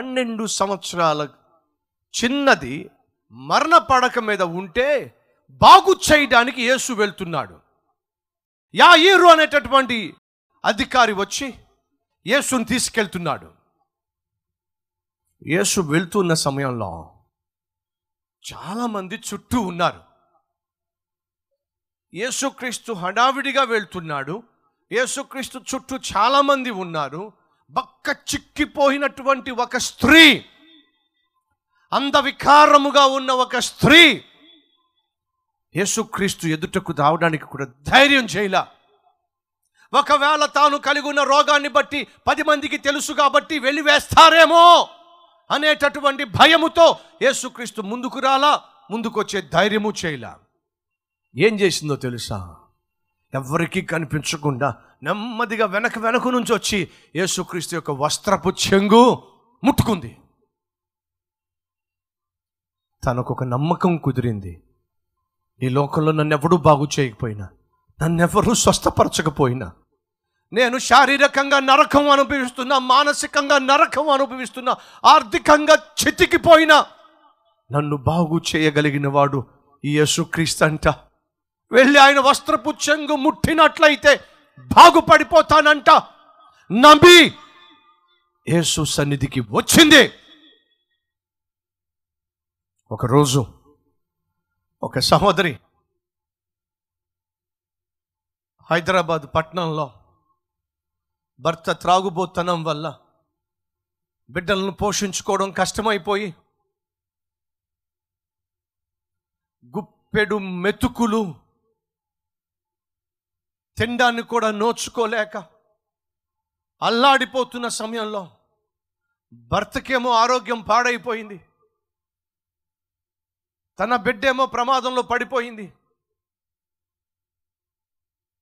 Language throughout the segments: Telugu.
పన్నెండు సంవత్సరాల చిన్నది మరణ పడక మీద ఉంటే బాగు చేయడానికి యేసు వెళ్తున్నాడు. యా ఈరు అనేటటువంటి అధికారి వచ్చి యేసుని తీసుకెళ్తున్నాడు. యేసు వెళ్తున్న సమయంలో చాలామంది చుట్టూ ఉన్నారు. యేసుక్రీస్తు హడావిడిగా వెళ్తున్నాడు. యేసుక్రీస్తు చుట్టూ చాలామంది ఉన్నారు. బక్క చిక్కిపోయినటువంటి ఒక స్త్రీ అందవికారముగా ఉన్న ఒక స్త్రీ యేసుక్రీస్తు ఎదుటకు రావడానికి కూడా ధైర్యం చేయలా. ఒకవేళ తాను కలిగి ఉన్న రోగాన్ని బట్టి పది మందికి తెలుసు కాబట్టి వెళ్ళివేస్తారేమో అనేటటువంటి భయముతో యేసుక్రీస్తు ముందుకు రాలా ముందుకొచ్చే ధైర్యము చేయలా. ఏం చేసిందో తెలుసా? ఎవరికీ కనిపించకుండా నెమ్మదిగా వెనక వెనక నుంచి వచ్చి యేసుక్రీస్తు యొక్క వస్త్రపు చెంగు ముట్టుకుంది. తనకు ఒక నమ్మకం కుదిరింది. ఈ లోకంలో నన్ను ఎవడూ బాగు చేయకపోయినా నన్నెవరూ స్వస్థపరచకపోయినా నేను శారీరకంగా నరకం అనుభవిస్తున్నా మానసికంగా నరకం అనుభవిస్తున్నా ఆర్థికంగా చితికిపోయినా నన్ను బాగు చేయగలిగిన వాడు ఈ యేసుక్రీస్తు అంట. వెళ్ళి ఆయన వస్త్రపు చెంగు ముట్టినట్లయితే బాగుపడిపోతానంట. నమ్మి యేసు సన్నిధికి వచ్చింది. ఒకరోజు ఒక సహోదరి హైదరాబాద్ పట్టణంలో భర్త త్రాగుబోతనం వల్ల బిడ్డలను పోషించుకోవడం కష్టమైపోయి గుప్పెడు మెతుకులు తిండాన్ని కూడా నోచుకోలేక అల్లాడిపోతున్న సమయంలో భర్తకేమో ఆరోగ్యం పాడైపోయింది. తన బిడ్డేమో ప్రమాదంలో పడిపోయింది.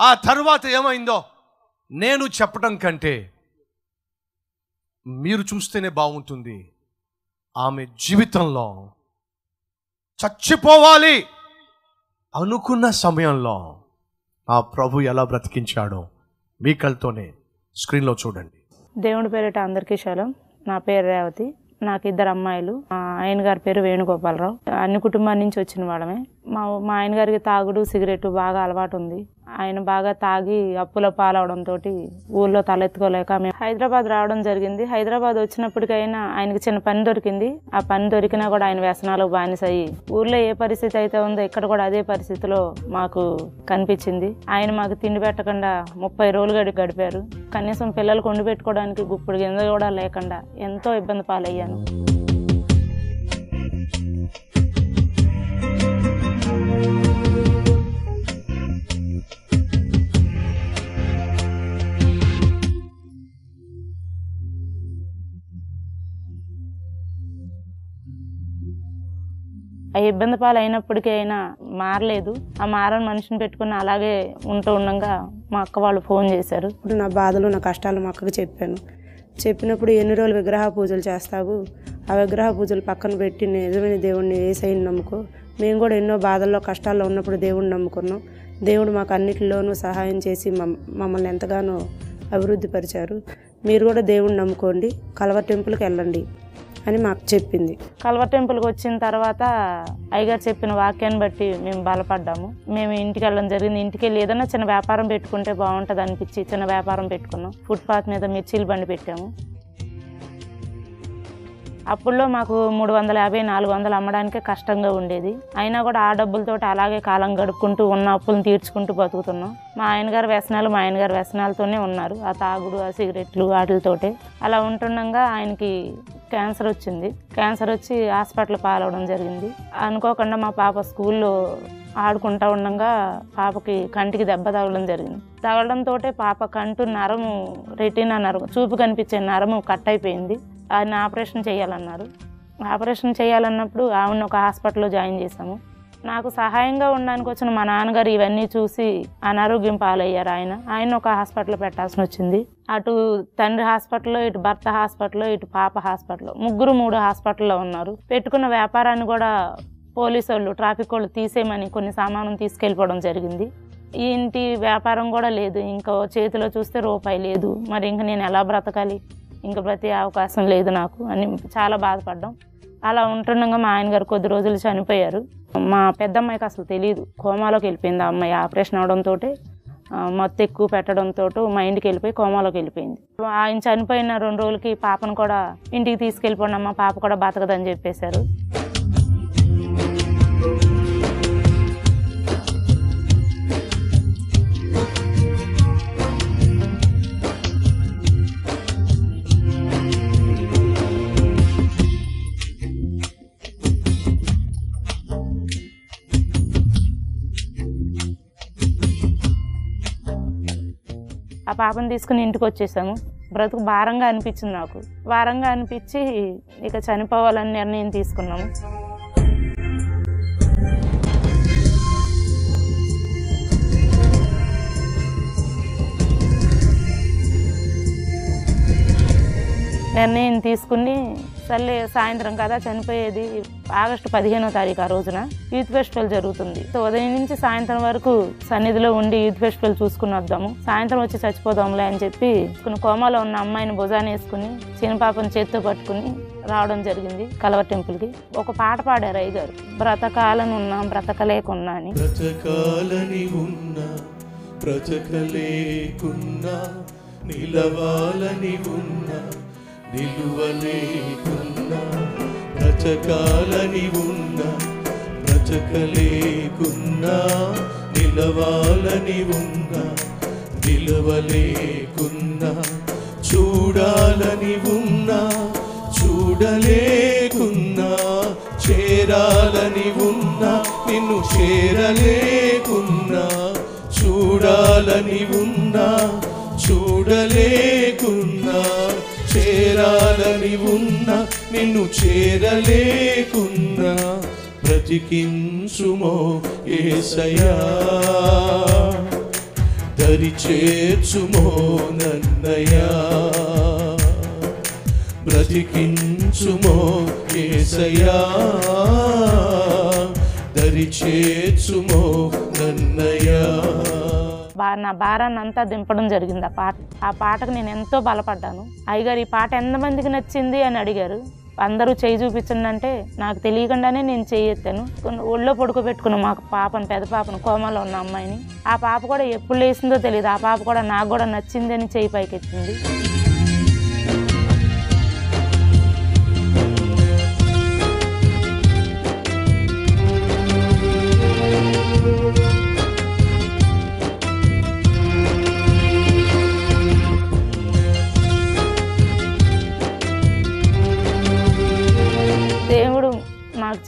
ఆ తరువాత ఏమైందో నేను చెప్పడం కంటే మీరు చూస్తేనే బాగుంటుంది. ఆమె జీవితంలో చచ్చిపోవాలి అనుకున్న సమయంలో ఆ ప్రభు ఎలా బ్రతికించాడో మీ కళ్ళతోనే స్క్రీన్లో చూడండి. దేవుడి పేరిట అందరికీ శలం. నా పేరు రేవతి. నాకు ఇద్దరు అమ్మాయిలు. మా ఆయన గారి పేరు వేణుగోపాలరావు. అన్ని కుటుంబాల నుంచి వచ్చిన వాళ్ళమే. మా మా ఆయన గారికి తాగుడు సిగరెట్ బాగా అలవాటు ఉంది. ఆయన బాగా తాగి అప్పుల పాలవడంతో ఊళ్ళో తలెత్తుకోలేక మేము హైదరాబాద్ రావడం జరిగింది. హైదరాబాద్ వచ్చినప్పటికైనా ఆయనకి చిన్న పని దొరికింది. ఆ పని దొరికినా కూడా ఆయన వ్యసనాలకు బానిసయ్యి ఊళ్ళో ఊర్లో ఏ పరిస్థితి అయితే ఉందో ఇక్కడ కూడా అదే పరిస్థితిలో మాకు కనిపించింది. ఆయన మాకు తిండి పెట్టకుండా ముప్పై రోజులు గడి గడిపారు. కనీసం పిల్లలకు వండి పెట్టుకోవడానికి గుప్పుడు గింజ కూడా లేకుండా ఎంతో ఇబ్బంది పాలయ్యాను. ఇబ్బంది పాలు అయినప్పటికీ అయినా మారలేదు. ఆ మారని మనిషిని పెట్టుకుని అలాగే ఉంటూ ఉండగా మా అక్క వాళ్ళు ఫోన్ చేశారు. ఇప్పుడు నా బాధలు నా కష్టాలు మా అక్కకు చెప్పాను. చెప్పినప్పుడు ఎన్ని రోజులు విగ్రహ పూజలు చేస్తావు? ఆ విగ్రహ పూజలు పక్కన పెట్టి నిజమైన దేవుడిని ఏసైని నమ్ముకో. మేము కూడా ఎన్నో బాధల్లో కష్టాల్లో ఉన్నప్పుడు దేవుడిని నమ్ముకున్నాం. దేవుడు మాకు అన్నిటిలోనూ సహాయం చేసి మమ్- మమ్మల్ని ఎంతగానో అభివృద్ధి పరిచారు. మీరు కూడా దేవుడిని నమ్ముకోండి. కలవర్ టెంపుల్కి వెళ్ళండి అని మాకు చెప్పింది. కల్వర్ టెంపుల్కి వచ్చిన తర్వాత అయ్యగారు చెప్పిన వాక్యాన్ని బట్టి మేము బలపడ్డాము. మేము ఇంటికి వెళ్ళడం జరిగింది. ఇంటికి వెళ్ళి ఏదైనా చిన్న వ్యాపారం పెట్టుకుంటే బాగుంటుంది అనిపించి చిన్న వ్యాపారం పెట్టుకున్నాం. ఫుట్పాత్ మీద మిర్చీలు బండి పెట్టాము. అప్పుల్లో మాకు మూడు వందల యాభై నాలుగు వందలు అమ్మడానికే కష్టంగా ఉండేది. అయినా కూడా ఆ డబ్బులతోటి అలాగే కాలం గడుపుకుంటూ ఉన్న అప్పులను తీర్చుకుంటూ బతుకుతున్నాం. మా ఆయనగారు వ్యసనాలు మా ఆయనగారు వ్యసనాలతోనే ఉన్నారు. ఆ తాగుడు ఆ సిగరెట్లు వాటితోటే అలా ఉంటుండగా ఆయనకి క్యాన్సర్ వచ్చింది. క్యాన్సర్ వచ్చి హాస్పిటల్ పాలవడం జరిగింది. అనుకోకుండా మా పాప స్కూల్లో ఆడుకుంటా ఉండగా పాపకి కంటికి దెబ్బ తగలడం జరిగింది. తగలడంతో పాప కంటు నరము రెటీనా నరము చూపు కనిపించే నరము కట్ అయిపోయింది. ఆయన ఆపరేషన్ చేయాలన్నారు. ఆపరేషన్ చేయాలన్నప్పుడు ఆవిడని ఒక హాస్పిటల్లో జాయిన్ చేశాము. నాకు సహాయంగా ఉండడానికి వచ్చిన మా నాన్నగారు ఇవన్నీ చూసి అనారోగ్యం పాలయ్యారు ఆయన. ఆయన ఒక హాస్పిటల్ పెట్టాల్సి వచ్చింది. అటు తండ్రి హాస్పిటల్లో ఇటు భర్త హాస్పిటల్లో ఇటు పాప హాస్పిటల్లో. ముగ్గురు మూడు హాస్పిటల్లో ఉన్నారు. పెట్టుకున్న వ్యాపారాన్ని కూడా పోలీసు వాళ్ళు ట్రాఫిక్ వాళ్ళు తీసేయమని కొన్ని సామానం తీసుకెళ్ళిపోవడం జరిగింది. ఈ ఇంటి వ్యాపారం కూడా లేదు. ఇంకా చేతిలో చూస్తే రూపాయి లేదు. మరి ఇంక నేను ఎలా బ్రతకాలి? ఇంకా ప్రతి అవకాశం లేదు నాకు అని చాలా బాధపడ్డాం. అలా ఉంటుండగా మా ఆయన గారు కొద్ది రోజులు చనిపోయారు. మా పెద్దమ్మాయికి అసలు తెలియదు కోమాలోకి వెళ్ళిపోయింది ఆ అమ్మాయి. ఆపరేషన్ అవడంతో మత్తు ఎక్కువ పెట్టడంతో మా ఇంటికి వెళ్ళిపోయి కోమాలోకి వెళ్ళిపోయింది. ఆయన చనిపోయిన రెండు రోజులకి పాపను కూడా ఇంటికి తీసుకెళ్ళిపోండి అమ్మ పాప కూడా బతకదని చెప్పేశారు. పాపను తీసుకుని ఇంటికి వచ్చేసాము. బ్రతుకు భారంగా అనిపించింది నాకు. భారంగా అనిపించి ఇక చనిపోవాలని నిర్ణయం తీసుకున్నాము. నిర్ణయం తీసుకుని తల్లి సాయంత్రం కదా చనిపోయేది. ఆగస్టు పదిహేనో తారీఖు ఆ రోజున యూత్ ఫెస్టివల్ జరుగుతుంది. సో ఉదయం నుంచి సాయంత్రం వరకు సన్నిధిలో ఉండి యూత్ ఫెస్టివల్ చూసుకుని వద్దాము. సాయంత్రం వచ్చి చచ్చిపోదాంలే అని చెప్పి కొన్ని కోమాలో ఉన్న అమ్మాయిని భుజాన్ని వేసుకుని చిన్న పాపని చేత్తో పట్టుకుని రావడం జరిగింది కలవ టెంపుల్కి ఒక పాట పాడారు అయ్య గారు బ్రతకాలని ఉన్నా బ్రతకలేకున్నా అని. బ్రతకాలని ఉన్నా బ్రతకలేకున్నా నిలవాలని ఉన్నా. నిలువలేకున్నా బ్రతకాలని ఉన్నా బ్రతకలేకున్నా నిలవాలని ఉన్నా నిలవలేకున్నా చూడాలని ఉన్నా చూడలేకున్నా చేరాలని ఉన్నా నిన్ను చేరలేకున్నా చూడాలని ఉన్నా చూడలేకున్నా. చేరాలని ఉన్నా నిన్ను చేరలేకున్నా బ్రతికించుమో ఏసయా దరి చేర్చుమో నన్నయా బ్రతికించుమో ఏసయా దరి చేర్చుమో నన్నయా బా నా భారాన్ని అంతా దింపడం జరిగింది. ఆ పాట ఆ పాటకు నేను ఎంతో బలపడ్డాను. అయ్యగారు ఈ పాట ఎంతమందికి నచ్చింది? అని అడిగారు. అందరూ చేయి చూపించండి అంటే నాకు తెలియకుండానే నేను చేయెత్తాను కొన్ని ఒళ్ళో పడుకోబెట్టుకున్న మాకు పాపను పెద్ద పాపను కోమలో ఉన్న అమ్మాయిని. ఆ పాప కూడా ఎప్పుడు లేసిందో తెలియదు ఆ పాప కూడా నాకు కూడా నచ్చింది అని చేయి పైకెత్తింది.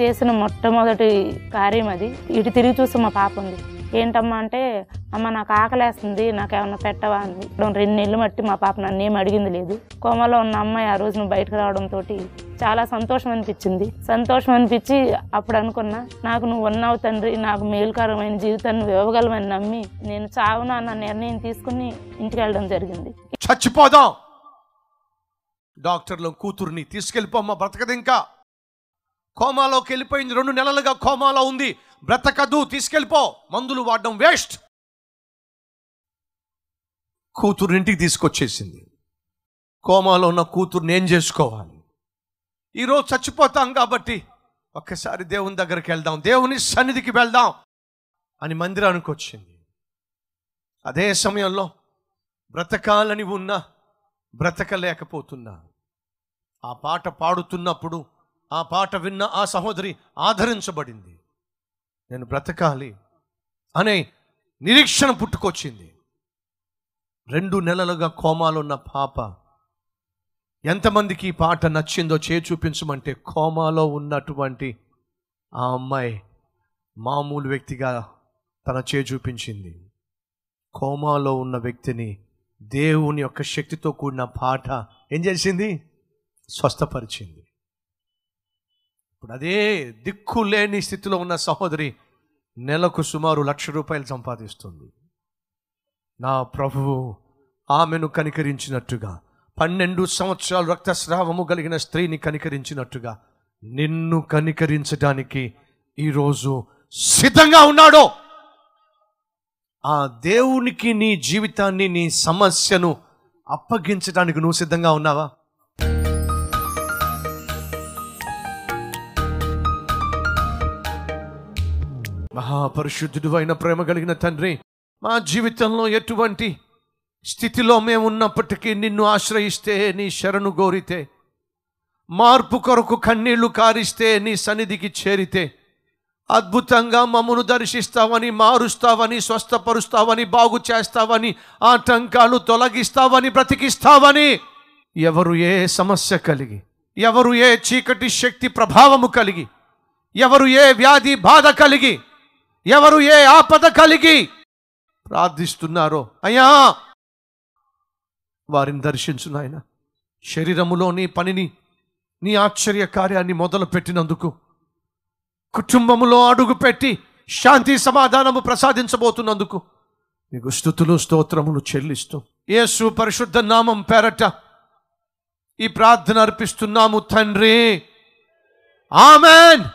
చేసిన మొట్టమొదటి కార్యం అది. ఇటు తిరిగి చూసి మా పాప ఉంది. ఏంటమ్మా అంటే అమ్మ నాకు ఆకలేస్తుంది నాకేమన్నా పెట్టవా అంది. ఇప్పుడు రెండు నెలలు మట్టి మా పాప నన్ను ఏం అడిగింది లేదు. కోమలో ఉన్న అమ్మాయి ఆ రోజు నువ్వు బయటకు రావడంతో చాలా సంతోషం అనిపించింది. సంతోషం అనిపించి అప్పుడు అనుకున్నా నాకు నువ్వు ఉన్నావు తండ్రి నాకు మేలుకరమైన జీవితాన్ని నువ్వు ఇవ్వగలవని నమ్మి నేను చావున అన్న నిర్ణయం తీసుకుని ఇంటికి వెళ్ళడం జరిగింది. చచ్చిపోదాం. డాక్టర్లు కూతుర్ని తీసుకెళ్ళిపోమ్మా బ్రతకదు ఇంకా కోమాలోకి వెళ్ళిపోయింది. రెండు నెలలుగా కోమాలో ఉంది. బ్రతకదు తీసుకెళ్ళిపో. మందులు వాడడం వేస్ట్ కూతురు ఇంటికి తీసుకొచ్చేసింది. కోమాలో ఉన్న కూతుర్ని ఏం చేసుకోవాలి? ఈరోజు చచ్చిపోతాం కాబట్టి ఒక్కసారి దేవుని దగ్గరికి వెళ్దాం. దేవుని సన్నిధికి వెళ్దాం అని మందిరానికి వచ్చింది. అదే సమయంలో బ్రతకాలని ఉన్నా బ్రతకలేకపోతున్నా. ఆ పాట పాడుతున్నప్పుడు ఆ పాట విన్న ఆ సహోదరి ఆదరించబడింది. నేను బ్రతకాలి అనే నిరీక్షణ పుట్టుకొచ్చింది. రెండు నెలలుగా కోమాలో ఉన్న పాప ఎంతమందికి ఈ పాట నచ్చిందో చే చూపించమంటే కోమాలో ఉన్నటువంటి ఆ అమ్మాయి మామూలు వ్యక్తిగా తన చే చూపించింది. కోమాలో ఉన్న వ్యక్తిని దేవుని యొక్క శక్తితో కూడిన పాట ఏం చేసింది? స్వస్థపరిచింది. ఇప్పుడు అదే దిక్కు లేని స్థితిలో ఉన్న సహోదరి నెలకు సుమారు లక్ష రూపాయలు సంపాదిస్తుంది. నా ప్రభువు ఆమెను కనికరించినట్టుగా పన్నెండు సంవత్సరాలు రక్తస్రావము కలిగిన స్త్రీని కనికరించినట్టుగా నిన్ను కనికరించడానికి ఈరోజు సిద్ధంగా ఉన్నాడో. ఆ దేవునికి నీ జీవితాన్ని నీ సమస్యను అప్పగించడానికి నువ్వు సిద్ధంగా ఉన్నావా? మహాపరిశుద్ధుడు అయిన ప్రేమ కలిగిన తండ్రి మా జీవితంలో ఎటువంటి స్థితిలో మేము ఉన్నప్పటికీ నిన్ను ఆశ్రయిస్తే నీ శరణు గోరితే మార్పు కొరకు కన్నీళ్ళు కారిస్తే నీ సన్నిధికి చేరితే అద్భుతంగా మమ్మను దర్శిస్తావని మారుస్తావని స్వస్థపరుస్తావని బాగు చేస్తావని ఆటంకాలు తొలగిస్తావని బ్రతికిస్తావని ఎవరు ఏ సమస్య కలిగి ఎవరు ఏ చీకటి శక్తి ప్రభావము కలిగి ఎవరు ఏ వ్యాధి బాధ కలిగి ఎవరు ఏ ఆపద కలిగి ప్రార్థిస్తున్నారో. అయ్యా! వారిని దర్శించు నాయన. శరీరములో నీ పనిని నీ ఆశ్చర్య కార్యాన్ని మొదలు పెట్టినందుకు కుటుంబములో అడుగుపెట్టి శాంతి సమాధానము ప్రసాదించబోతున్నందుకు మీకు స్థుతులు స్తోత్రములు చెల్లిస్తూ యేసు పరిశుద్ధ నామం పేరట ఈ ప్రార్థన అర్పిస్తున్నాము తండ్రి. ఆమెన్!